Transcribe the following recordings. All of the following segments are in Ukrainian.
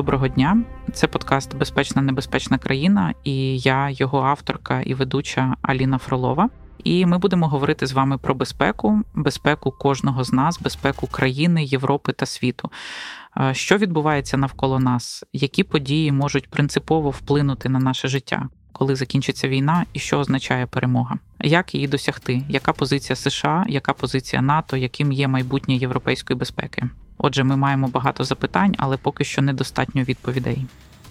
Доброго дня, це подкаст Безпечна небезпечна країна, і я, його авторка і ведуча Аліна Фролова. І ми будемо говорити з вами про безпеку, безпеку кожного з нас, безпеку країни, Європи та світу. Що відбувається навколо нас, які події можуть принципово вплинути на наше життя, коли закінчиться війна, і що означає перемога? Як її досягти? Яка позиція США, яка позиція НАТО, яким є майбутнє європейської безпеки? Отже, ми маємо багато запитань, але поки що недостатньо відповідей.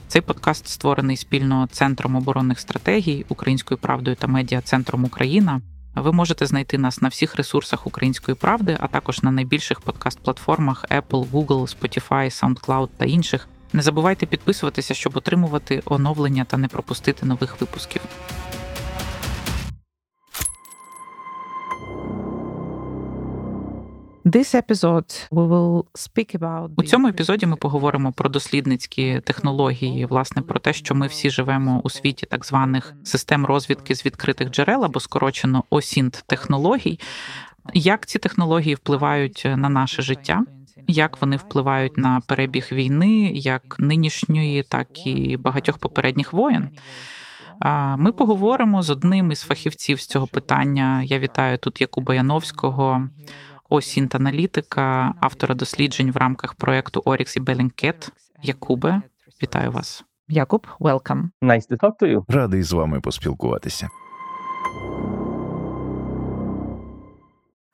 Цей подкаст створений спільно Центром оборонних стратегій Українською правдою та медіа Центром Україна. Ви можете знайти нас на всіх ресурсах Української правди, а також на найбільших подкаст-платформах Apple, Google, Spotify, SoundCloud та інших. Не забувайте підписуватися, щоб отримувати оновлення та не пропустити нових випусків. У цьому епізоді. Ми поговоримо про дослідницькі технології, власне, про те, що ми всі живемо у світі так званих систем розвідки з відкритих джерел або скорочено осінт технологій. Як ці технології впливають на наше життя? Як вони впливають на перебіг війни, як нинішньої, так і багатьох попередніх воєн? Ми поговоримо з одним із фахівців з цього питання. Я вітаю тут Якуба Яновського. OSINT аналітика, автора досліджень в рамках проекту Oryx і Bellingcat. Якубе, вітаю вас. Якуб, welcome. Nice to talk to you. Радий з вами поспілкуватися.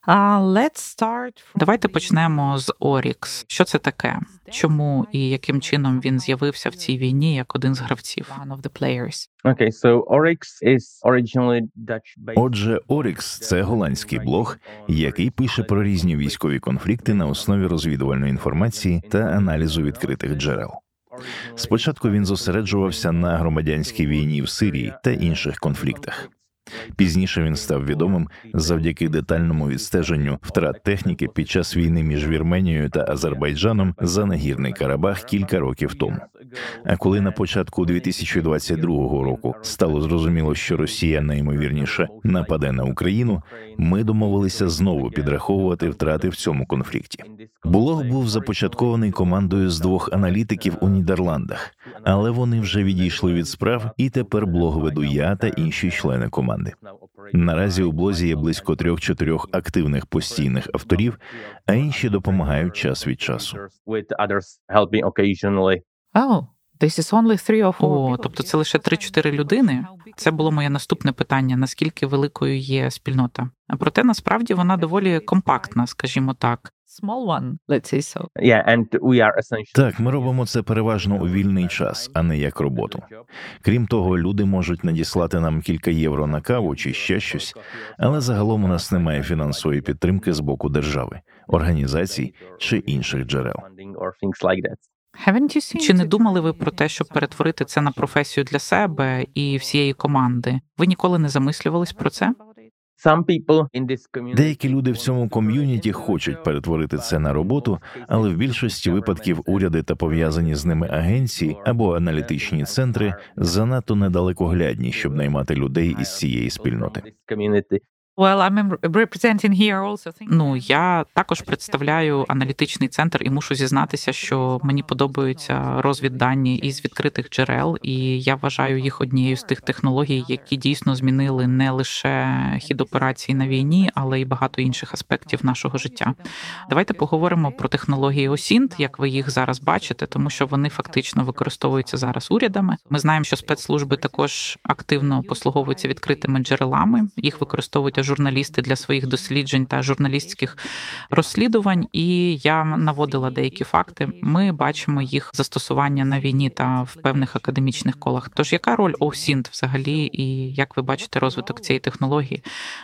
Let's start Давайте почнемо з Oryx. Що це таке? Чому і яким чином він з'явився в цій війні як один з гравців? Okay, so Oryx is originally Dutch-based. Отже, Орікс це голландський блог, який пише про різні військові конфлікти на основі розвідувальної інформації та аналізу відкритих джерел. Спочатку він зосереджувався на громадянській війні в Сирії та інших конфліктах. Пізніше він став відомим завдяки детальному відстеженню втрат техніки під час війни між Вірменією та Азербайджаном за нагірний Карабах кілька років тому. А коли на початку 2022 року стало зрозуміло, що Росія найімовірніше нападе на Україну, ми домовилися знову підраховувати втрати в цьому конфлікті. Блог був започаткований командою з двох аналітиків у Нідерландах, але вони вже відійшли від справ, і тепер блог веду я та інші члени команди. Наразі у блозі є близько трьох-чотирьох активних постійних авторів, а інші допомагають час від часу. Oh, this is only three or four О, тобто це лише 3-4 людини. Це було моє наступне питання: наскільки великою є спільнота? Проте насправді вона доволі компактна, скажімо так. Small one, let's say so. Yeah, and we are essentially... Так, ми робимо це переважно у вільний час, а не як роботу. Крім того, люди можуть надіслати нам кілька євро на каву чи ще щось, але загалом у нас немає фінансової підтримки з боку держави, організацій чи інших джерел. Чи не думали ви про те, щоб перетворити це на професію для себе і всієї команди? Ви ніколи не замислювались про це? Деякі люди в цьому ком'юніті хочуть перетворити це на роботу, але в більшості випадків уряди та пов'язані з ними агенції або аналітичні центри занадто недалекоглядні, щоб наймати людей із цієї спільноти. Well, I'm representing here also. Ну, я також представляю аналітичний центр і мушу зізнатися, що мені подобаються розвіддані із відкритих джерел, і я вважаю їх однією з тих технологій, які дійсно змінили не лише хід операції на війні, але й багато інших аспектів нашого життя. Давайте поговоримо про технології ОСІНТ, як ви їх зараз бачите, тому що вони фактично використовуються зараз урядами. Ми знаємо, що спецслужби також активно послуговуються відкритими джерелами. Їх використовують журналісти для своїх досліджень та журналістських розслідувань. І я наводила деякі факти. Ми бачимо їх застосування на війні та в певних академічних колах. Тож яка роль OSINT взагалі, і як ви бачите розвиток цієї технології?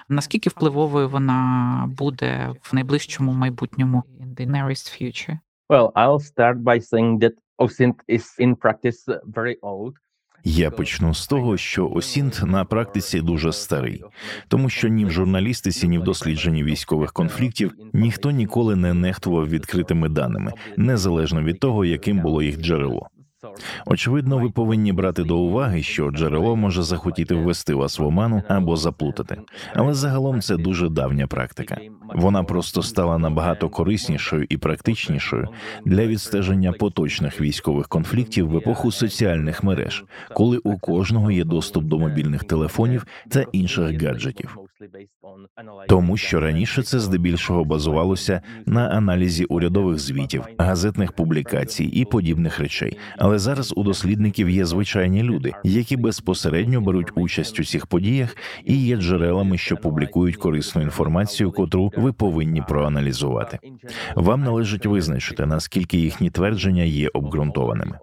Наскільки впливовою вона буде в найближчому майбутньому in the nearest future? Well, I'll start by saying that OSINT is in practice very old. Я почну з того, що Осінт на практиці дуже старий, тому що ні в журналістиці, ні в дослідженні військових конфліктів ніхто ніколи не нехтував відкритими даними, незалежно від того, яким було їх джерело. Очевидно, ви повинні брати до уваги, що джерело може захотіти ввести вас в оману або заплутати. Але загалом це дуже давня практика. Вона просто стала набагато кориснішою і практичнішою для відстеження поточних військових конфліктів в епоху соціальних мереж, коли у кожного є доступ до мобільних телефонів та інших гаджетів. Тому що раніше це здебільшого базувалося на аналізі урядових звітів, газетних публікацій і подібних речей. Але зараз у дослідників є звичайні люди, які безпосередньо беруть участь у цих подіях і є джерелами, що публікують корисну інформацію, котру ви повинні проаналізувати. Вам належить визначити наскільки їхні твердження є обґрунтованими.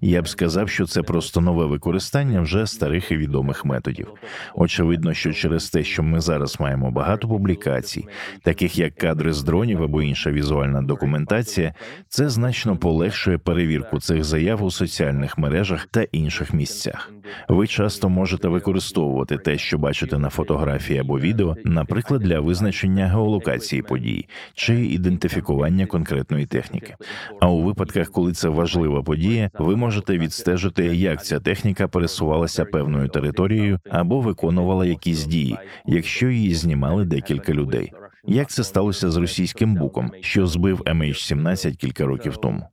Я б сказав, що це просто нове використання вже старих і відомих методів. Очевидно, що через те, що ми зараз маємо багато публікацій, таких як кадри з дронів або інша візуальна документація, це значно полегшує перевірку цих заяв у соціальних мережах та інших місцях. Ви часто можете використовувати те, що бачите на фотографії або відео, наприклад, для визначення геолокації подій чи ідентифікування конкретної техніки. А у випадках, коли це важлива подія, ви можете відстежити, як ця техніка пересувалася певною територією або виконувала якісь дії, якщо її знімали декілька людей. Як це сталося з російським буком, що збив MH17 кілька років тому?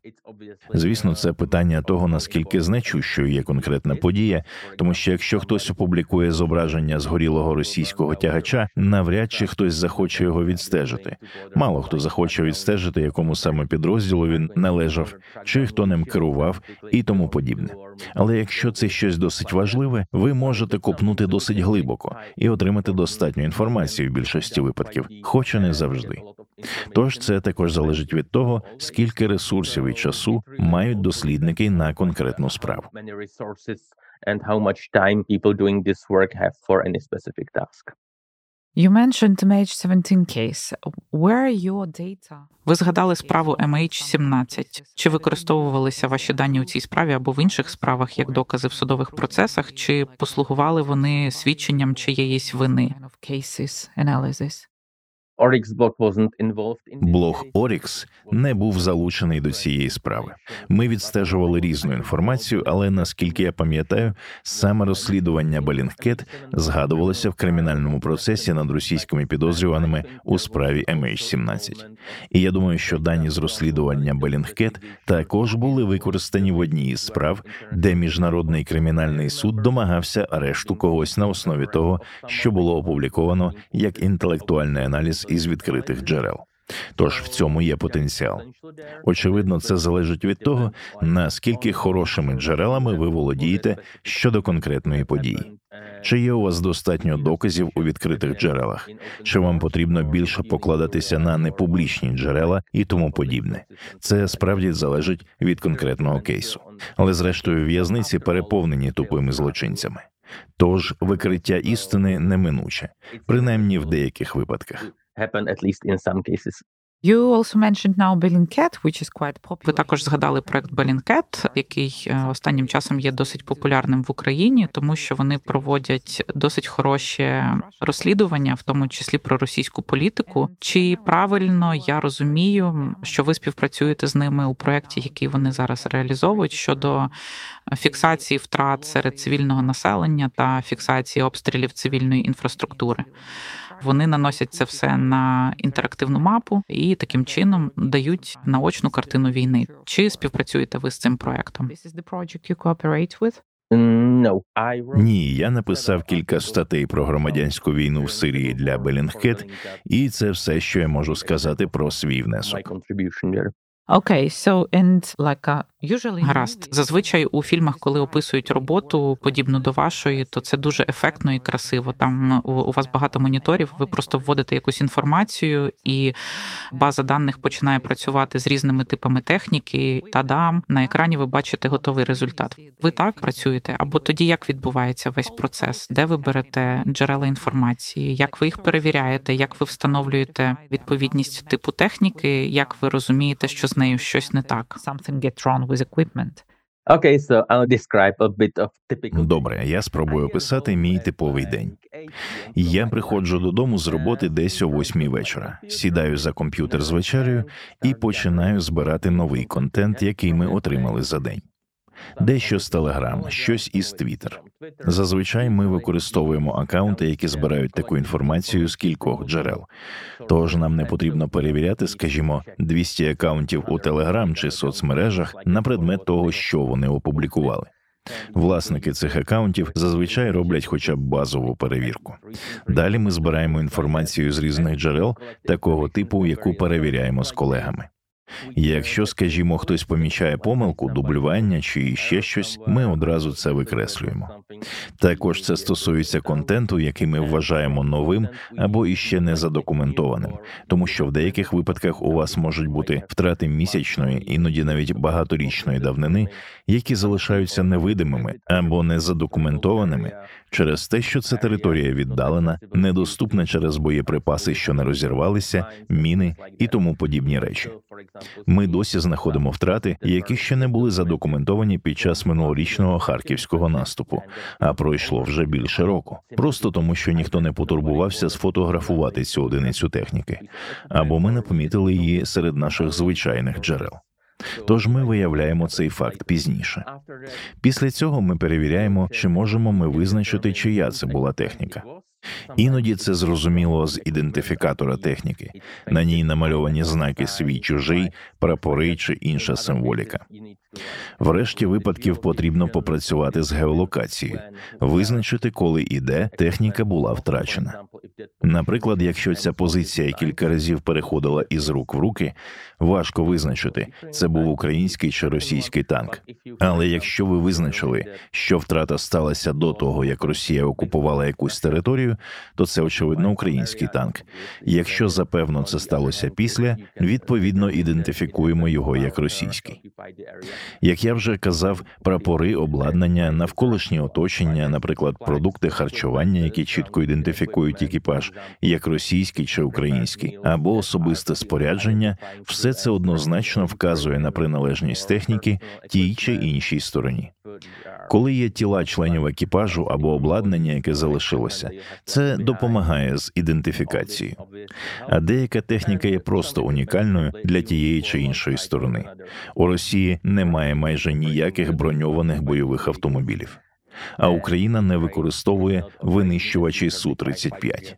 Звісно, це питання того, наскільки значущою є конкретна подія, тому що якщо хтось опублікує зображення згорілого російського тягача, навряд чи хтось захоче його відстежити. Мало хто захоче відстежити, якому саме підрозділу він належав, чи хто ним керував, і тому подібне. Але якщо це щось досить важливе, ви можете копнути досить глибоко і отримати достатньо інформації в більшості випадків, хоч і не завжди. Тож це також залежить від того, скільки ресурсів і часу мають дослідники на конкретну справу. and how much time people doing this work have for any specific task. You mentioned MH17 case. Where are your data? Ви згадали справу MH17. Чи використовувалися ваші дані у цій справі або в інших справах як докази в судових процесах, чи послугували вони свідченням чиєїсь вини? Cases analysis. Блог Орікс не був залучений до цієї справи. Ми відстежували різну інформацію, але наскільки я пам'ятаю, саме розслідування Белінгкет згадувалося в кримінальному процесі над російськими підозрюваними у справі MH17. І я думаю, що дані з розслідування Белінгкет також були використані в одній із справ, де міжнародний кримінальний суд домагався арешту когось на основі того, що було опубліковано як інтелектуальний аналіз із відкритих джерел. Тож в цьому є потенціал. Очевидно, це залежить від того, наскільки хорошими джерелами ви володієте щодо конкретної події. Чи є у вас достатньо доказів у відкритих джерелах? Чи вам потрібно більше покладатися на непублічні джерела і тому подібне? Це справді залежить від конкретного кейсу, але зрештою в'язниці переповнені тупими злочинцями. Тож викриття істини неминуче, принаймні в деяких випадках. Happen at least in some cases. You also mentioned now Bellingcat, which is quite popular. Ви також згадали проект Bellingcat, який е, останнім часом є досить популярним в Україні, тому що вони проводять досить хороші розслідування, в тому числі про російську політику. Чи правильно я розумію, що ви співпрацюєте з ними у проєкті, який вони зараз реалізовують щодо фіксації втрат серед цивільного населення та фіксації обстрілів цивільної інфраструктури? Вони наносять це все на інтерактивну мапу і таким чином дають наочну картину війни. Чи співпрацюєте ви з цим проектом? Ні, я написав кілька статей про громадянську війну в Сирії для Белінгкет, і це все, що я можу сказати про свій внесок. Okay, so and like uh, usually Гаразд, зазвичай у фільмах, коли описують роботу подібну до вашої, то це дуже ефектно і красиво. Там у, у вас багато моніторів. Ви просто вводите якусь інформацію, і база даних починає працювати з різними типами техніки. Та дам на екрані ви бачите готовий результат. Ви так працюєте? Або тоді як відбувається весь процес? Де ви берете джерела інформації? Як ви їх перевіряєте? Як ви встановлюєте відповідність типу техніки? Як ви розумієте, що з нею щось не так? something get wrong with equipment. Okay, so I'll describe a bit of typical. Добре, я спробую описати мій типовий день. Я приходжу додому з роботи десь о восьмій вечора, сідаю за комп'ютер з вечерею і починаю збирати новий контент, який ми отримали за день. Дещо з Telegram, щось із Twitter. Зазвичай ми використовуємо акаунти, які збирають таку інформацію з кількох джерел. Тож нам не потрібно перевіряти, скажімо, 200 акаунтів у Telegram чи соцмережах на предмет того, що вони опублікували. Власники цих акаунтів зазвичай роблять хоча б базову перевірку. Далі ми збираємо інформацію з різних джерел такого типу, яку перевіряємо з колегами. Якщо, скажімо, хтось помічає помилку, дублювання чи ще щось, ми одразу це викреслюємо. Також це стосується контенту, який ми вважаємо новим або іще не задокументованим, тому що в деяких випадках у вас можуть бути втрати місячної, іноді навіть багаторічної давнини, які залишаються невидимими або незадокументованими через те, що це територія віддалена, недоступна через боєприпаси, що не розірвалися, міни і тому подібні речі. Ми досі знаходимо втрати, які ще не були задокументовані під час минулорічного харківського наступу, а пройшло вже більше року, просто тому, що ніхто не потурбувався сфотографувати цю одиницю техніки, або ми не помітили її серед наших звичайних джерел. Тож ми виявляємо цей факт пізніше. Після цього ми перевіряємо, чи можемо ми визначити, чия це була техніка. Іноді це зрозуміло з ідентифікатора техніки. На ній намальовані знаки свій чужий, прапори чи інша символіка. В решті випадків потрібно попрацювати з геолокацією, визначити, коли і де техніка була втрачена. Наприклад, якщо ця позиція кілька разів переходила із рук в руки, важко визначити, це був український чи російський танк. Але якщо ви визначили, що втрата сталася до того, як Росія окупувала якусь територію, то це очевидно український танк. Якщо запевно це сталося після, відповідно ідентифікуємо його як російський. Як я вже казав, прапори, обладнання, навколишнє оточення, наприклад, продукти харчування, які чітко ідентифікують екіпаж, як російський чи український, або особисте спорядження, все це однозначно вказує на приналежність техніки тій чи іншій стороні. Коли є тіла членів екіпажу або обладнання, яке залишилося, це допомагає з ідентифікацією. А деяка техніка є просто унікальною для тієї чи іншої сторони. У Росії немає майже ніяких броньованих бойових автомобілів. А Україна не використовує винищувачі су 35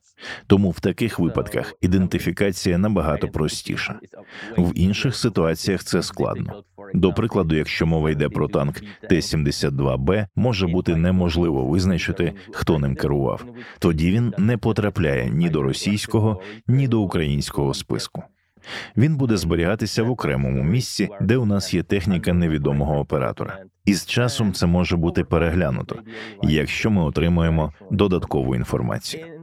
Тому в таких випадках ідентифікація набагато простіша. В інших ситуаціях це складно. До прикладу, якщо мова йде про танк Т-72Б, може бути неможливо визначити, хто ним керував. Тоді він не потрапляє ні до російського, ні до українського списку. Він буде зберігатися в окремому місці, де у нас є техніка невідомого оператора. І з часом це може бути переглянуто, якщо ми отримуємо додаткову інформацію.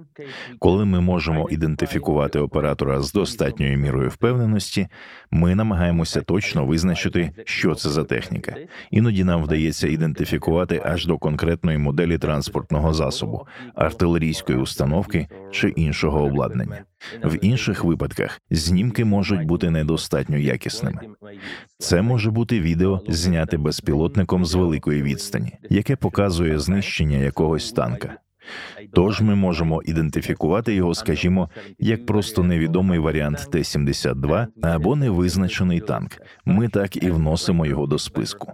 Коли ми можемо ідентифікувати оператора з достатньою мірою впевненості, ми намагаємося точно визначити, що це за техніка. Іноді нам вдається ідентифікувати аж до конкретної моделі транспортного засобу, артилерійської установки чи іншого обладнання. В інших випадках знімки можуть бути недостатньо якісними. Це може бути відео, зняте безпілотником з великої відстані, яке показує знищення якогось танка. Тож ми можемо ідентифікувати його, скажімо, як просто невідомий варіант Т-72 або невизначений танк. Ми так і вносимо його до списку.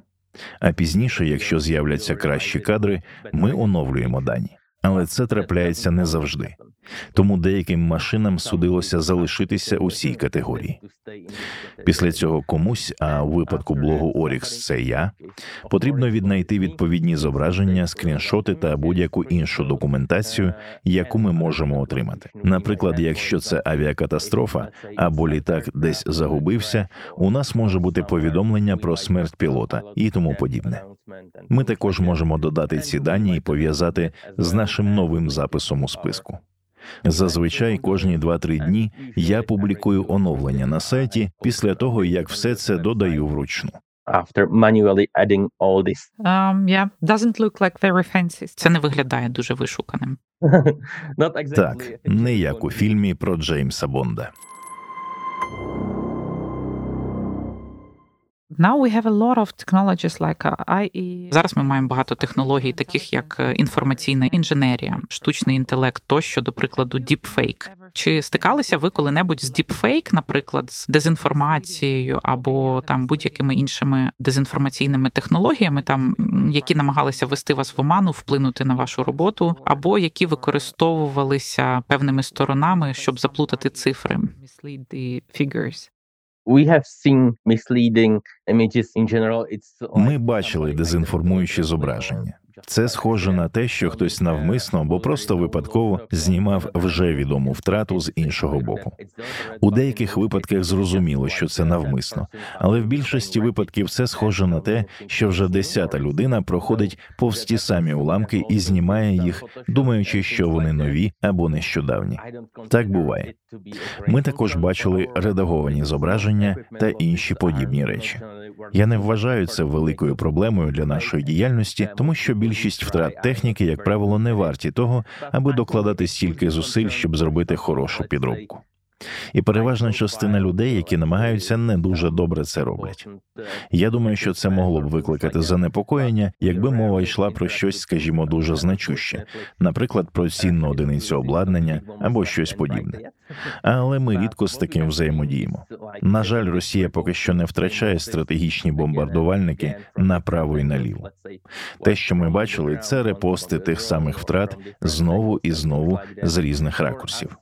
А пізніше, якщо з'являться кращі кадри, ми оновлюємо дані. Але це трапляється не завжди. Тому деяким машинам судилося залишитися у цій категорії. Після цього комусь, а у випадку блогу Орікс це я, потрібно віднайти відповідні зображення, скріншоти та будь-яку іншу документацію, яку ми можемо отримати. Наприклад, якщо це авіакатастрофа або літак десь загубився, у нас може бути повідомлення про смерть пілота і тому подібне. Ми також можемо додати ці дані і пов'язати з нашим новим записом у списку. Зазвичай кожні 2-3 дні я публікую оновлення на сайті після того, як все це додаю вручну. After manually adding all this. Um, yeah, doesn't look like very fancy. Це не виглядає дуже вишуканим. Not exactly. Так, не як у фільмі про Джеймса Бонда. Now we have a lot of technologies like uh, IE. Зараз ми маємо багато технологій, таких як е, інформаційна інженерія, штучний інтелект, тощо, до прикладу, deepfake. Чи стикалися ви коли-небудь з deepfake, наприклад, з дезінформацією або там будь-якими іншими дезінформаційними технологіями, там які намагалися ввести вас в оману, вплинути на вашу роботу, або які використовувалися певними сторонами, щоб заплутати цифри? Ми бачили дезінформуючі зображення. Це схоже на те, що хтось навмисно або просто випадково знімав вже відому втрату з іншого боку. У деяких випадках зрозуміло, що це навмисно, але в більшості випадків це схоже на те, що вже десята людина проходить повз ті самі уламки і знімає їх, думаючи, що вони нові або нещодавні. Так буває. Ми також бачили редаговані зображення та інші подібні речі. Я не вважаю це великою проблемою для нашої діяльності, тому що більшість втрат техніки, як правило, не варті того, аби докладати стільки зусиль, щоб зробити хорошу підробку. І переважна частина людей, які намагаються, не дуже добре це роблять. Я думаю, що це могло б викликати занепокоєння, якби мова йшла про щось, скажімо, дуже значуще, наприклад, про цінну одиницю обладнання або щось подібне. Але ми рідко з таким взаємодіємо. На жаль, Росія поки що не втрачає стратегічні бомбардувальники направо і наліво. Те, що ми бачили, це репости тих самих втрат знову і знову з різних ракурсів.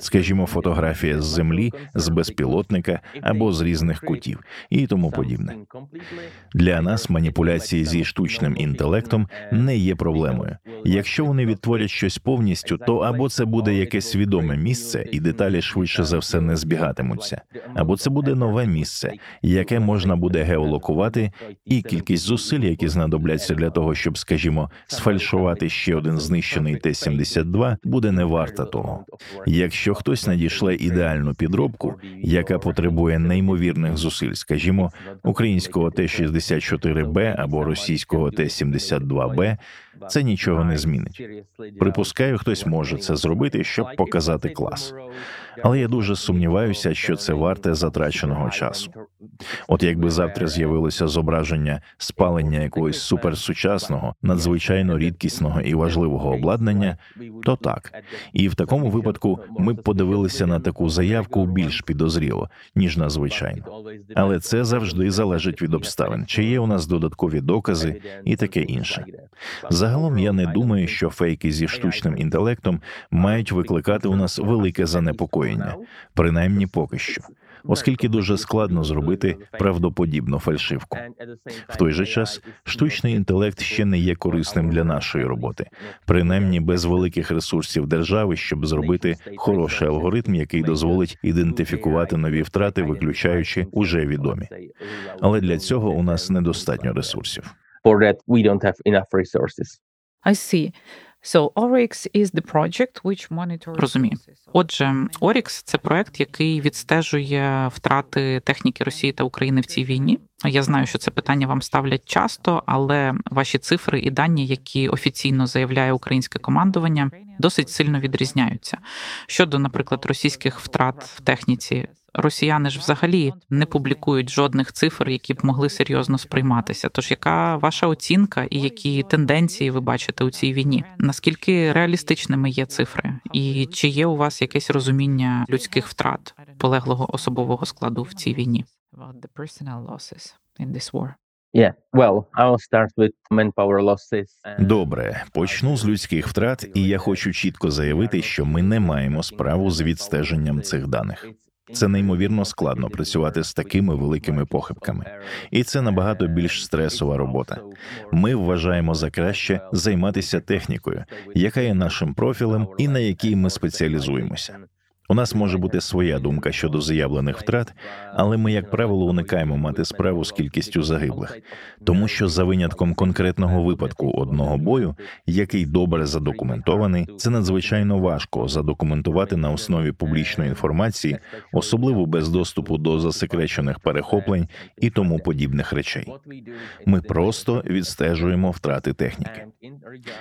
Скажімо, фотографія з землі, з безпілотника або з різних кутів і тому подібне. Для нас маніпуляції зі штучним інтелектом не є проблемою. Якщо вони відтворять щось повністю, то або це буде якесь відоме місце, і деталі швидше за все не збігатимуться, або це буде нове місце, яке можна буде геолокувати, і кількість зусиль, які знадобляться для того, щоб, скажімо, сфальшувати ще один знищений Т-72, буде не варта того. Якщо хтось надішле ідеальну підробку, яка потребує неймовірних зусиль, скажімо, українського Т-64Б або російського Т-72Б, це нічого не змінить. Припускаю, хтось може це зробити, щоб показати клас. Але я дуже сумніваюся, що це варте затраченого часу. От якби завтра з'явилося зображення спалення якогось суперсучасного, надзвичайно рідкісного і важливого обладнання, то так. І в такому випадку ми б подивилися на таку заявку більш підозріло, ніж на звичайну. Але це завжди залежить від обставин, чи є у нас додаткові докази і таке інше. Загалом я не думаю, що фейки зі штучним інтелектом мають викликати у нас велике занепокоєння, принаймні поки що, оскільки дуже складно зробити правдоподібну фальшивку. В той же час штучний інтелект ще не є корисним для нашої роботи, принаймні без великих ресурсів держави, щоб зробити хороший алгоритм, який дозволить ідентифікувати нові втрати, виключаючи уже відомі. Але для цього у нас недостатньо ресурсів. For that, we don't have enough resources. I see. So Oryx is the project which monitors Розумію. Отже, Орікс це проект, який відстежує втрати техніки Росії та України в цій війні. Я знаю, що це питання вам ставлять часто, але ваші цифри і дані, які офіційно заявляє українське командування, досить сильно відрізняються. Щодо, наприклад, російських втрат в техніці, росіяни ж взагалі не публікують жодних цифр, які б могли серйозно сприйматися. Тож яка ваша оцінка і які тенденції ви бачите у цій війні? Наскільки реалістичними є цифри, і чи є у вас якесь розуміння людських втрат полеглого особового складу в цій війні? Добре, почну з людських втрат, і я хочу чітко заявити, що ми не маємо справу з відстеженням цих даних. Це неймовірно складно працювати з такими великими похибками, і це набагато більш стресова робота. Ми вважаємо за краще займатися технікою, яка є нашим профілем і на якій ми спеціалізуємося. У нас може бути своя думка щодо заявлених втрат, але ми, як правило, уникаємо мати справу з кількістю загиблих, тому що за винятком конкретного випадку одного бою, який добре задокументований, це надзвичайно важко задокументувати на основі публічної інформації, особливо без доступу до засекречених перехоплень і тому подібних речей. Ми просто відстежуємо втрати техніки.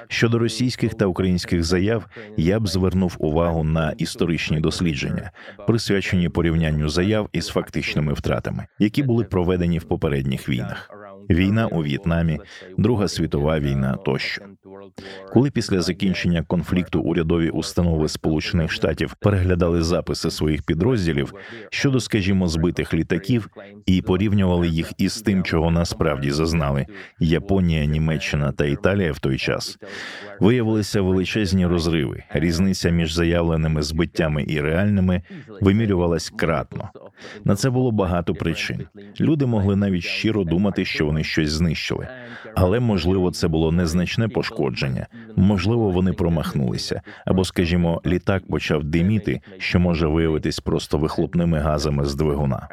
Щодо російських та українських заяв, я б звернув увагу на історичні дослідження дослідження, присвячені порівнянню заяв із фактичними втратами, які були проведені в попередніх війнах. Війна у В'єтнамі, Друга світова війна тощо. Коли після закінчення конфлікту урядові установи Сполучених Штатів переглядали записи своїх підрозділів щодо, скажімо, збитих літаків і порівнювали їх із тим, чого насправді зазнали Японія, Німеччина та Італія в той час, виявилися величезні розриви. Різниця між заявленими збиттями і реальними вимірювалась кратно. На це було багато причин. Люди могли навіть щиро думати, що вони щось знищили, але можливо це було незначне пошкодження, можливо, вони промахнулися, або, скажімо, літак почав диміти, що може виявитись просто вихлопними газами з двигуна.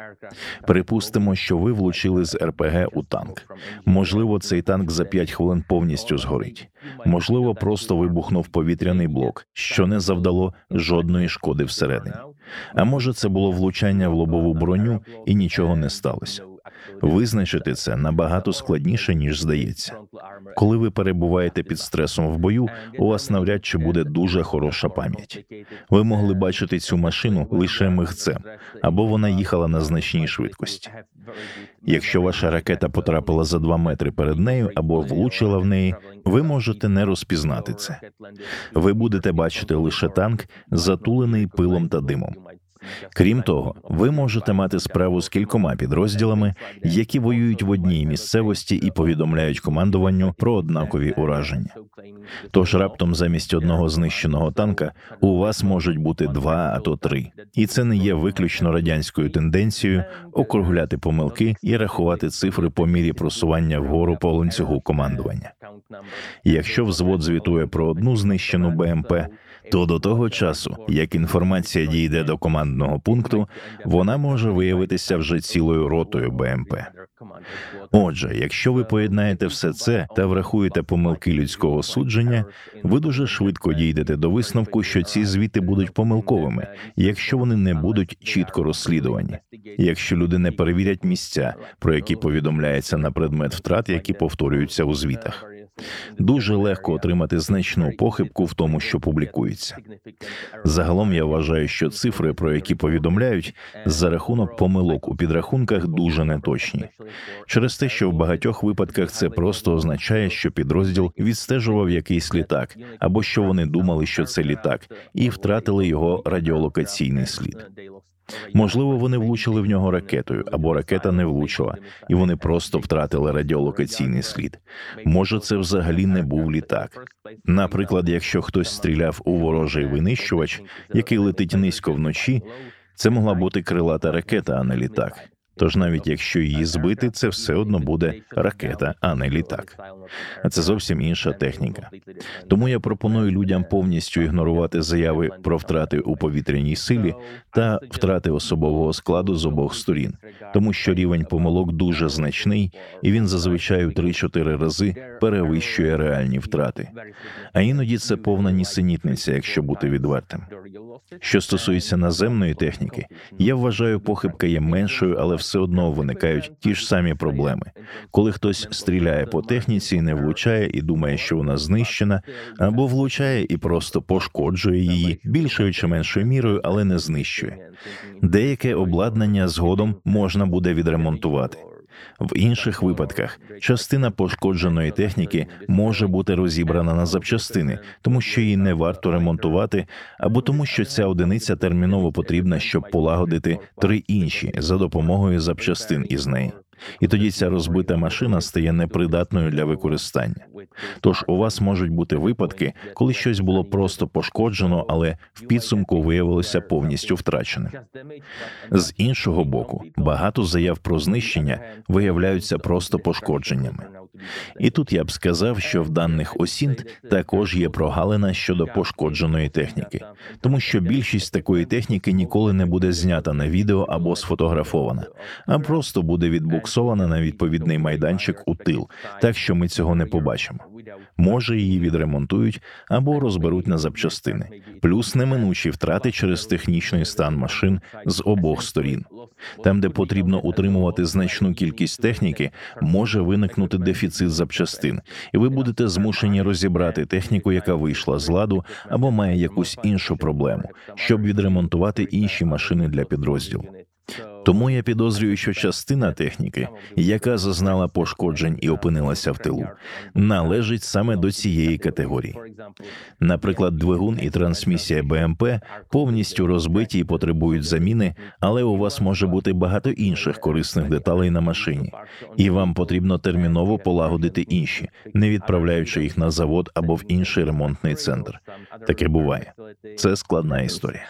Припустимо, що ви влучили з РПГ у танк. Можливо, цей танк за 5 хвилин повністю згорить. Можливо, просто вибухнув повітряний блок, що не завдало жодної шкоди всередині. А може, це було влучання в лобову броню і нічого не сталося. Визначити це набагато складніше ніж здається. Коли ви перебуваєте під стресом в бою, у вас навряд чи буде дуже хороша пам'ять. Ви могли бачити цю машину лише мигцем, або вона їхала на значній швидкості. Якщо ваша ракета потрапила за два метри перед нею або влучила в неї, ви можете не розпізнати це. Ви будете бачити лише танк, затулений пилом та димом. Крім того, ви можете мати справу з кількома підрозділами, які воюють в одній місцевості і повідомляють командуванню про однакові ураження. Тож раптом замість одного знищеного танка у вас можуть бути два, а то три, і це не є виключно радянською тенденцією округляти помилки і рахувати цифри по мірі просування вгору по ланцюгу командування. Якщо взвод звітує про одну знищену БМП, то до того часу, як інформація дійде до командного пункту, вона може виявитися вже цілою ротою БМП. Отже, якщо ви поєднаєте все це та врахуєте помилки людського судження, ви дуже швидко дійдете до висновку, що ці звіти будуть помилковими, якщо вони не будуть чітко розслідувані, якщо люди не перевірять місця, про які повідомляється на предмет втрат, які повторюються у звітах. Дуже легко отримати значну похибку в тому, що публікується. Загалом я вважаю, що цифри, про які повідомляють, за рахунок помилок у підрахунках дуже неточні. Через те, що в багатьох випадках це просто означає, що підрозділ відстежував якийсь літак, або що вони думали, що це літак, і втратили його радіолокаційний слід. Можливо, вони влучили в нього ракетою, або ракета не влучила, і вони просто втратили радіолокаційний слід. Може, це взагалі не був літак. Наприклад, якщо хтось стріляв у ворожий винищувач, який летить низько вночі, це могла бути крилата ракета, а не літак. Тож навіть якщо її збити, це все одно буде ракета, а не літак. А це зовсім інша техніка. Тому я пропоную людям повністю ігнорувати заяви про втрати у повітряній силі та втрати особового складу з обох сторін, тому що рівень помилок дуже значний, і він зазвичай у 3-4 рази перевищує реальні втрати. А іноді це повна нісенітниця, якщо бути відвертим. Що стосується наземної техніки, я вважаю, похибка є меншою, але все одно виникають ті ж самі проблеми. Коли хтось стріляє по техніці, не влучає і думає, що вона знищена, або влучає і просто пошкоджує її більшою чи меншою мірою, але не знищує. Деяке обладнання згодом можна буде відремонтувати. В інших випадках частина пошкодженої техніки може бути розібрана на запчастини, тому що її не варто ремонтувати, або тому, що ця одиниця терміново потрібна, щоб полагодити три інші за допомогою запчастин із неї і тоді ця розбита машина стає непридатною для використання. Тож у вас можуть бути випадки, коли щось було просто пошкоджено, але в підсумку виявилося повністю втраченим. З іншого боку, багато заяв про знищення виявляються просто пошкодженнями. І тут я б сказав, що в даних осінт також є прогалина щодо пошкодженої техніки, тому що більшість такої техніки ніколи не буде знята на відео або сфотографована, а просто буде відбуксована на відповідний майданчик у тил, так що ми цього не побачимо. Може, її відремонтують або розберуть на запчастини, плюс неминучі втрати через технічний стан машин з обох сторін. Там, де потрібно утримувати значну кількість техніки, може виникнути дефіцит запчастин, і ви будете змушені розібрати техніку, яка вийшла з ладу або має якусь іншу проблему, щоб відремонтувати інші машини для підрозділу. Тому я підозрюю, що частина техніки, яка зазнала пошкоджень і опинилася в тилу, належить саме до цієї категорії. Наприклад, двигун і трансмісія БМП повністю розбиті і потребують заміни, але у вас може бути багато інших корисних деталей на машині, і вам потрібно терміново полагодити інші, не відправляючи їх на завод або в інший ремонтний центр. Таке буває. Це складна історія.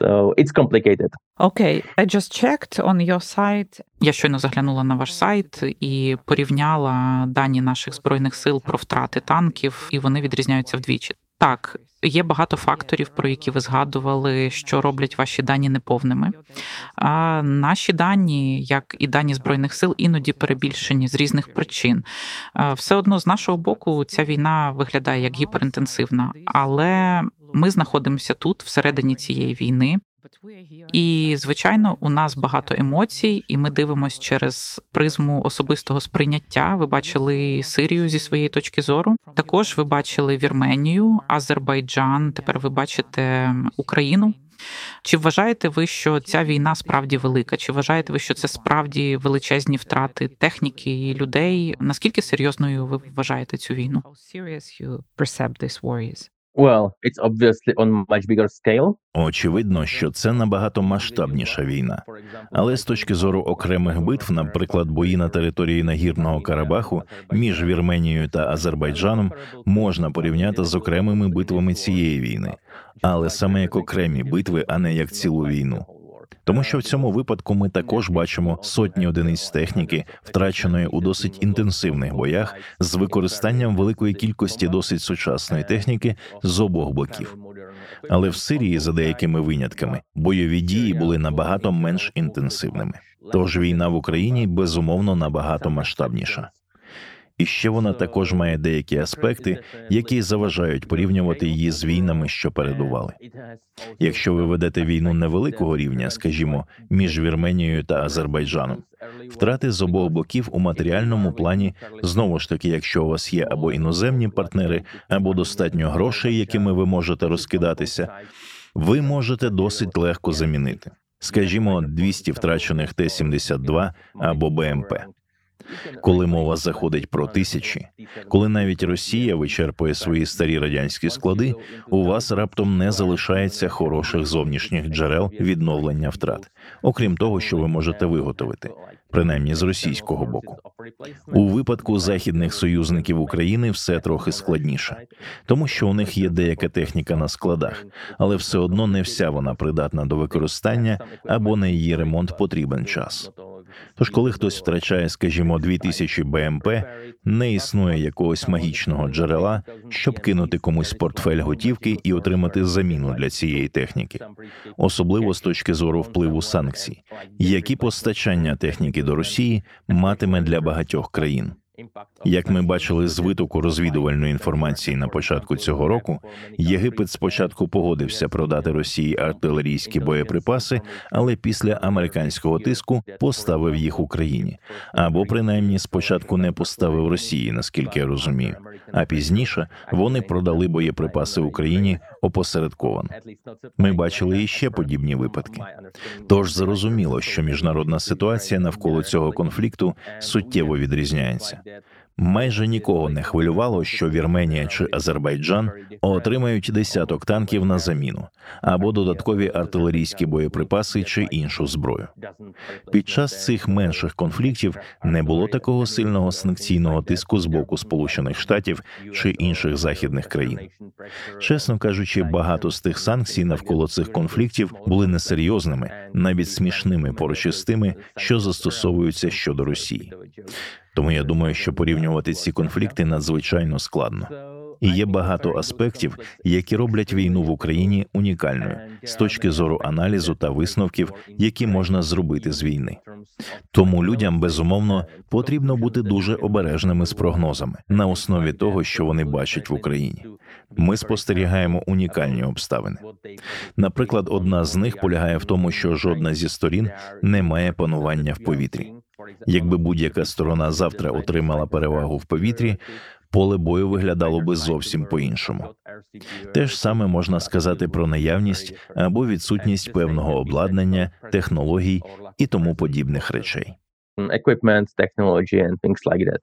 So it's complicated. Okay, I just checked on your site. Я щойно заглянула на ваш сайт і порівняла дані наших збройних сил про втрати танків, і вони відрізняються вдвічі. Так, є багато факторів, про які ви згадували, що роблять ваші дані неповними. А наші дані, як і дані збройних сил, іноді перебільшені з різних причин. Все одно з нашого боку ця війна виглядає як гіперінтенсивна, але ми знаходимося тут всередині цієї війни. І звичайно, у нас багато емоцій, і ми дивимося через призму особистого сприйняття. Ви бачили Сирію зі своєї точки зору. Також ви бачили Вірменію, Азербайджан. Тепер ви бачите Україну. Чи вважаєте ви, що ця війна справді велика? Чи вважаєте ви, що це справді величезні втрати техніки і людей? Наскільки серйозною ви вважаєте цю війну? Well, it's obviously on much bigger scale. Очевидно, що це набагато масштабніша війна. Але з точки зору окремих битв, наприклад, бої на території нагірного Карабаху між Вірменією та Азербайджаном можна порівняти з окремими битвами цієї війни, але саме як окремі битви, а не як цілу війну. Тому що в цьому випадку ми також бачимо сотні одиниць техніки, втраченої у досить інтенсивних боях, з використанням великої кількості досить сучасної техніки з обох боків. Але в Сирії, за деякими винятками, бойові дії були набагато менш інтенсивними. Тож війна в Україні безумовно набагато масштабніша. І ще вона також має деякі аспекти, які заважають порівнювати її з війнами, що передували. Якщо ви ведете війну невеликого рівня, скажімо, між Вірменією та Азербайджаном, втрати з обох боків у матеріальному плані знову ж таки, якщо у вас є або іноземні партнери, або достатньо грошей, якими ви можете розкидатися, ви можете досить легко замінити. Скажімо, 200 втрачених Т-72 або БМП. Коли мова заходить про тисячі, коли навіть Росія вичерпує свої старі радянські склади, у вас раптом не залишається хороших зовнішніх джерел відновлення втрат, окрім того, що ви можете виготовити, принаймні з російського боку. У випадку західних союзників України все трохи складніше, тому що у них є деяка техніка на складах, але все одно не вся вона придатна до використання або на її ремонт потрібен час. Тож, коли хтось втрачає, скажімо, 2000 БМП, не існує якогось магічного джерела, щоб кинути комусь портфель готівки і отримати заміну для цієї техніки, особливо з точки зору впливу санкцій, які постачання техніки до Росії матиме для багатьох країн. Як ми бачили з витоку розвідувальної інформації на початку цього року, Єгипет спочатку погодився продати Росії артилерійські боєприпаси, але після американського тиску поставив їх Україні або принаймні спочатку не поставив Росії, наскільки я розумію. А пізніше вони продали боєприпаси Україні опосередковано. Ми бачили і ще подібні випадки. Тож зрозуміло, що міжнародна ситуація навколо цього конфлікту суттєво відрізняється. Майже нікого не хвилювало, що Вірменія чи Азербайджан отримають десяток танків на заміну або додаткові артилерійські боєприпаси чи іншу зброю. Під час цих менших конфліктів не було такого сильного санкційного тиску з боку Сполучених Штатів чи інших західних країн. Чесно кажучи, багато з тих санкцій навколо цих конфліктів були несерйозними, навіть смішними поруч із тими, що застосовуються щодо Росії. Тому я думаю, що порівнювати ці конфлікти надзвичайно складно. І є багато аспектів, які роблять війну в Україні унікальною з точки зору аналізу та висновків, які можна зробити з війни. Тому людям безумовно потрібно бути дуже обережними з прогнозами на основі того, що вони бачать в Україні. Ми спостерігаємо унікальні обставини. Наприклад, одна з них полягає в тому, що жодна зі сторін не має панування в повітрі. Якби будь-яка сторона завтра отримала перевагу в повітрі, поле бою виглядало би зовсім по-іншому. Те ж саме можна сказати про наявність або відсутність певного обладнання, технологій і тому подібних речей. equipment, technology, and things like that.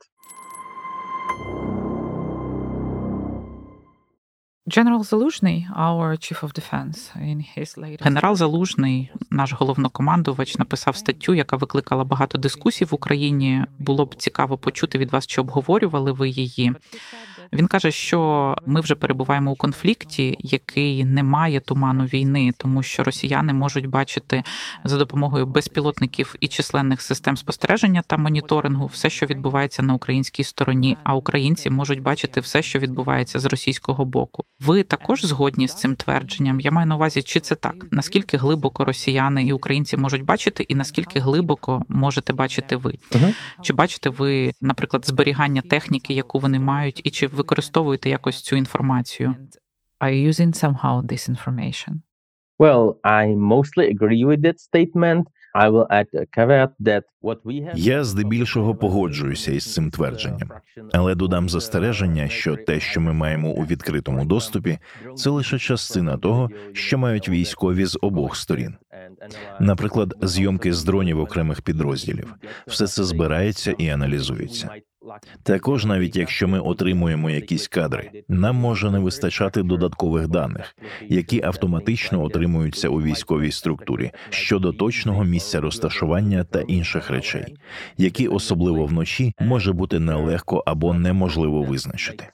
Генерал Залужний, наш головнокомандувач, написав статтю, яка викликала багато дискусій в Україні. Було б цікаво почути від вас, чи обговорювали ви її. Він каже, що ми вже перебуваємо у конфлікті, який не має туману війни, тому що росіяни можуть бачити за допомогою безпілотників і численних систем спостереження та моніторингу все, що відбувається на українській стороні. А українці можуть бачити все, що відбувається з російського боку. Ви також згодні з цим твердженням? Я маю на увазі, чи це так? Наскільки глибоко росіяни і українці можуть бачити, і наскільки глибоко можете бачити ви? Мгм. Чи бачите ви, наприклад, зберігання техніки, яку вони мають, і чи використовуєте якось цю інформацію? are you using somehow this information? Well, I mostly agree with that statement. Я здебільшого погоджуюся із цим твердженням, але додам застереження, що те, що ми маємо у відкритому доступі, це лише частина того, що мають військові з обох сторін. Наприклад, зйомки з дронів окремих підрозділів. Все це збирається і аналізується. Також, навіть якщо ми отримуємо якісь кадри, нам може не вистачати додаткових даних, які автоматично отримуються у військовій структурі щодо точного місця розташування та інших речей, які особливо вночі може бути нелегко або неможливо визначити.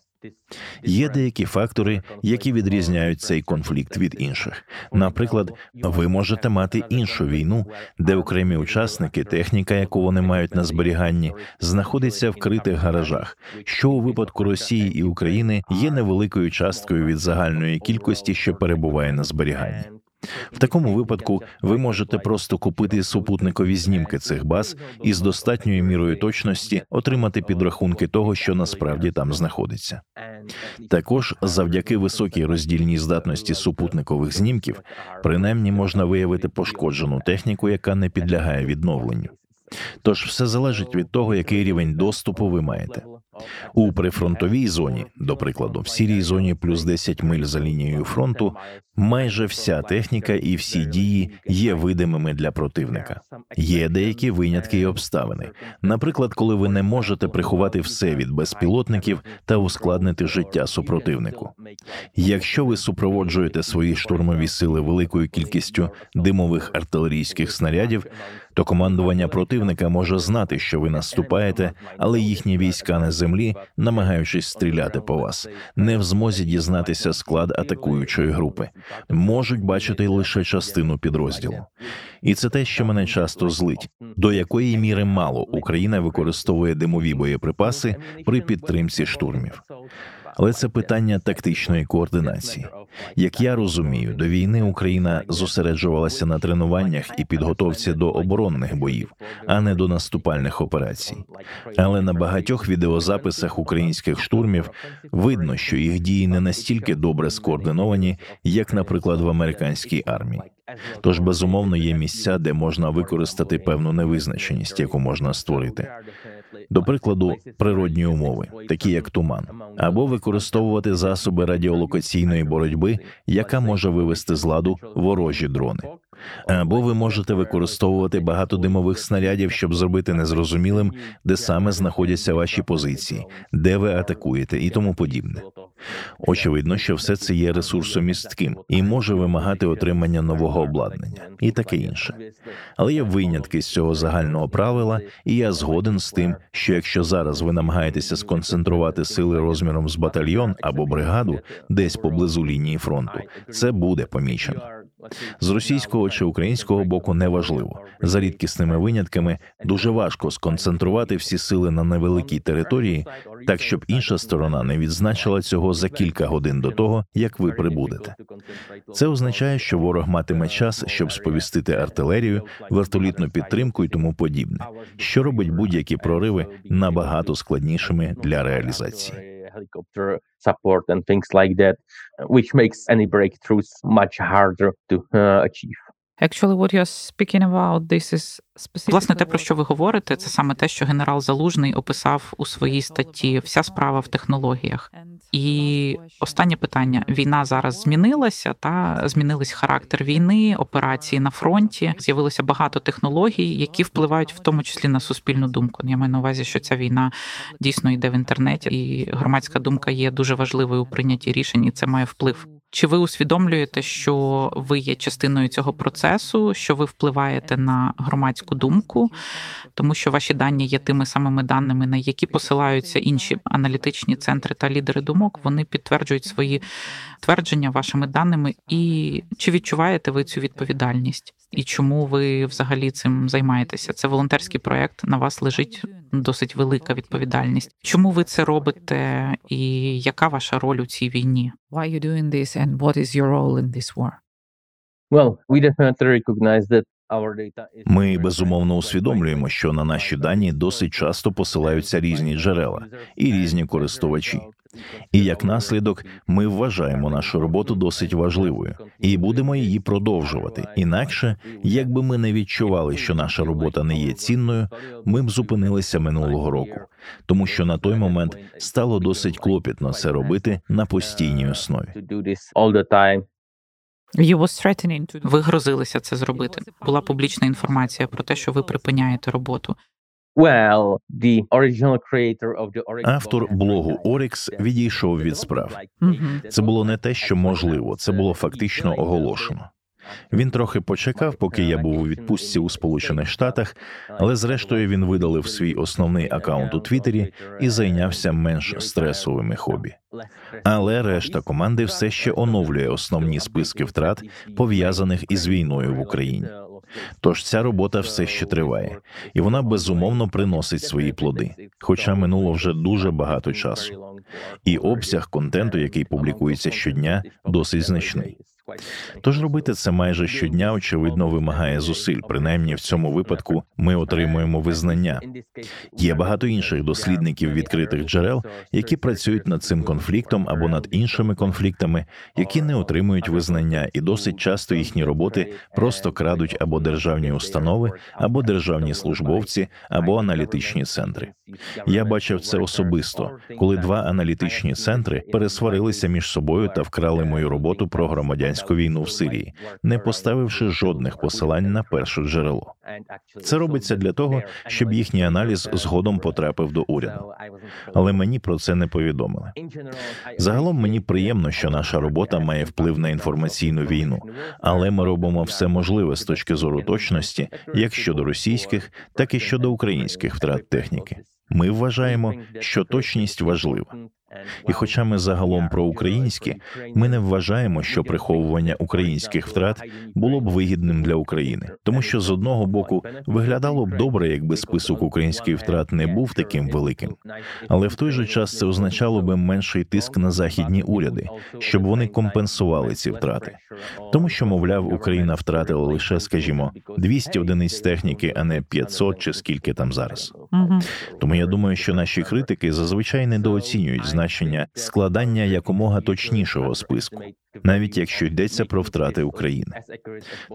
Є деякі фактори, які відрізняють цей конфлікт від інших. Наприклад, ви можете мати іншу війну, де окремі учасники, техніка, яку вони мають на зберіганні, знаходиться в критих гаражах, що у випадку Росії і України є невеликою часткою від загальної кількості, що перебуває на зберіганні. В такому випадку ви можете просто купити супутникові знімки цих баз і з достатньою мірою точності отримати підрахунки того, що насправді там знаходиться. Також завдяки високій роздільній здатності супутникових знімків, принаймні можна виявити пошкоджену техніку, яка не підлягає відновленню. Тож все залежить від того, який рівень доступу ви маєте. У прифронтовій зоні, до прикладу, в сірій зоні плюс 10 миль за лінією фронту, майже вся техніка і всі дії є видимими для противника. Є деякі винятки і обставини. Наприклад, коли ви не можете приховати все від безпілотників та ускладнити життя супротивнику. Якщо ви супроводжуєте свої штурмові сили великою кількістю димових артилерійських снарядів, то командування противника може знати, що ви наступаєте, але їхні війська на землі, намагаючись стріляти по вас, не в змозі дізнатися склад атакуючої групи, можуть бачити лише частину підрозділу. І це те, що мене часто злить. До якої міри мало Україна використовує димові боєприпаси при підтримці штурмів. Але це питання тактичної координації. Як я розумію, до війни Україна зосереджувалася на тренуваннях і підготовці до оборонних боїв, а не до наступальних операцій. Але на багатьох відеозаписах українських штурмів видно, що їх дії не настільки добре скоординовані, як, наприклад, в американській армії. Тож безумовно є місця, де можна використати певну невизначеність, яку можна створити. До прикладу, природні умови, такі як туман, або використовувати засоби радіолокаційної боротьби, яка може вивести з ладу ворожі дрони. Або ви можете використовувати багато димових снарядів, щоб зробити незрозумілим, де саме знаходяться ваші позиції, де ви атакуєте, і тому подібне. Очевидно, що все це є ресурсомістким і може вимагати отримання нового обладнання і таке інше. Але є винятки з цього загального правила, і я згоден з тим, що якщо зараз ви намагаєтеся сконцентрувати сили розміром з батальйон або бригаду десь поблизу лінії фронту, це буде помічено. З російського чи українського боку неважливо. За рідкісними винятками дуже важко сконцентрувати всі сили на невеликій території, так щоб інша сторона не відзначила цього за кілька годин до того, як ви прибудете. Це означає, що ворог матиме час, щоб сповістити артилерію, вертолітну підтримку і тому подібне, що робить будь-які прориви набагато складнішими для реалізації. Helicopter support and things like that, which makes any breakthroughs much harder to uh, achieve. Actually, what you're speaking about, this is specifically Власне, те, про що ви говорите, це саме те, що генерал Залужний описав у своїй статті Вся справа в технологіях. І останнє питання: війна зараз змінилася, та змінились характер війни, операції на фронті. З'явилося багато технологій, які впливають в тому числі на суспільну думку. Я маю на увазі, що ця війна дійсно йде в інтернеті, і громадська думка є дуже важливою у прийнятті рішень, і це має вплив. Чи ви усвідомлюєте, що ви є частиною цього процесу, що ви впливаєте на громадську думку, тому що ваші дані є тими самими даними, на які посилаються інші аналітичні центри та лідери думок, вони підтверджують свої твердження вашими даними. І чи відчуваєте ви цю відповідальність? І чому ви взагалі цим займаєтеся? Це волонтерський проект. На вас лежить досить велика відповідальність. Чому ви це робите, і яка ваша роль у цій війні? Why you doing this and what is your role in this war? Well, we definitely recognize that Ми безумовно усвідомлюємо, що на наші дані досить часто посилаються різні джерела і різні користувачі. І як наслідок, ми вважаємо нашу роботу досить важливою і будемо її продовжувати. Інакше, якби ми не відчували, що наша робота не є цінною, ми б зупинилися минулого року, тому що на той момент стало досить клопітно це робити на постійній основі. Ви грозилися це зробити. Була публічна інформація про те, що ви припиняєте роботу. Well, the original creator of the Oryx Автор блогу. Орікс відійшов від справ. Це було не те, що можливо, це було фактично оголошено. Він трохи почекав, поки я був у відпустці у Сполучених Штатах, але зрештою він видалив свій основний акаунт у Твіттері і зайнявся менш стресовими хобі. Але решта команди все ще оновлює основні списки втрат, пов'язаних із війною в Україні. Тож ця робота все ще триває, і вона безумовно приносить свої плоди, хоча минуло вже дуже багато часу. І обсяг контенту, який публікується щодня, досить значний. Тож робити це майже щодня, очевидно, вимагає зусиль. Принаймні в цьому випадку ми отримуємо визнання. Є багато інших дослідників відкритих джерел, які працюють над цим конфліктом або над іншими конфліктами, які не отримують визнання, і досить часто їхні роботи просто крадуть або державні установи, або державні службовці, або аналітичні центри. Я бачив це особисто, коли два аналітичні центри пересварилися між собою та вкрали мою роботу про громадянську війну в Сирії, не поставивши жодних посилань на перше джерело. Це робиться для того, щоб їхній аналіз згодом потрапив до уряду. Але мені про це не повідомили. Загалом мені приємно, що наша робота має вплив на інформаційну війну, але ми робимо все можливе з точки зору точності, як щодо російських, так і щодо українських втрат техніки. Ми вважаємо, що точність важлива. І хоча ми загалом про українські, ми не вважаємо, що приховування українських втрат було б вигідним для України, тому що з одного боку виглядало б добре, якби список українських втрат не був таким великим, але в той же час це означало би менший тиск на західні уряди, щоб вони компенсували ці втрати. Тому що, мовляв, Україна втратила лише, скажімо, 200 одиниць техніки, а не 500 чи скільки там зараз. Тому я думаю, що наші критики зазвичай недооцінюють значення складання якомога точнішого списку, навіть якщо йдеться про втрати України.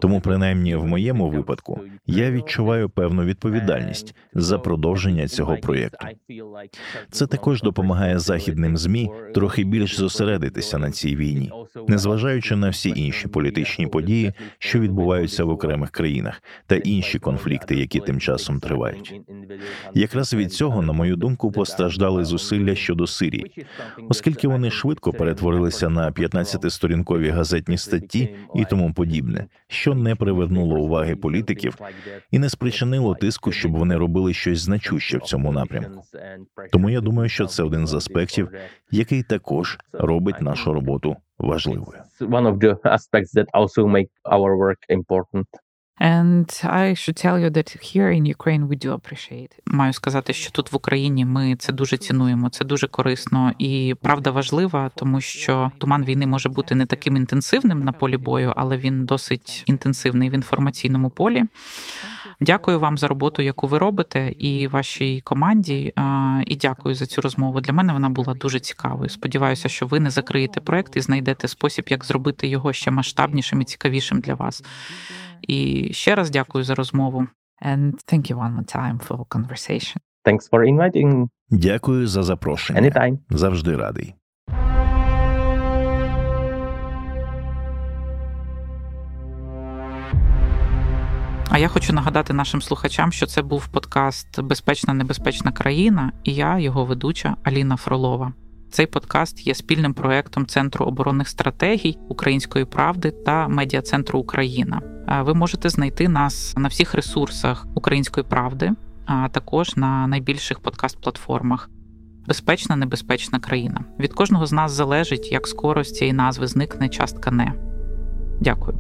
Тому, принаймні, в моєму випадку, я відчуваю певну відповідальність за продовження цього проєкту. Це також допомагає західним змі трохи більш зосередитися на цій війні, незважаючи на всі інші політичні події, що відбуваються в окремих країнах, та інші конфлікти, які тим часом тривають. Якраз від цього, на мою думку, постраждали зусилля щодо Сирії, оскільки вони швидко перетворилися на 15-сторінкові багатосторінкові газетні статті і тому подібне, що не привернуло уваги політиків і не спричинило тиску, щоб вони робили щось значуще в цьому напрямку. Тому я думаю, що це один з аспектів, який також робить нашу роботу важливою. One of the aspects that also make. And I should tell you that here in Ukraine we do appreciate. Маю сказати, що тут в Україні ми це дуже цінуємо, це дуже корисно і правда важлива, тому що туман війни може бути не таким інтенсивним на полі бою, але він досить інтенсивний в інформаційному полі. Дякую вам за роботу, яку ви робите, і вашій команді. І дякую за цю розмову. Для мене вона була дуже цікавою. Сподіваюся, що ви не закриєте проект і знайдете спосіб, як зробити його ще масштабнішим і цікавішим для вас. І ще раз дякую за розмову. And thank you one more time for conversation. Thanks for inviting. Дякую за запрошення. Anytime. Завжди радий. А я хочу нагадати нашим слухачам, що це був подкаст Безпечна небезпечна країна, і я, його ведуча Аліна Фролова. Цей подкаст є спільним проектом Центру оборонних стратегій Української правди та медіа центру Україна. Ви можете знайти нас на всіх ресурсах Української правди, а також на найбільших подкаст-платформах. Безпечна небезпечна країна. Від кожного з нас залежить, як скоро з цієї назви зникне частка не. Дякую.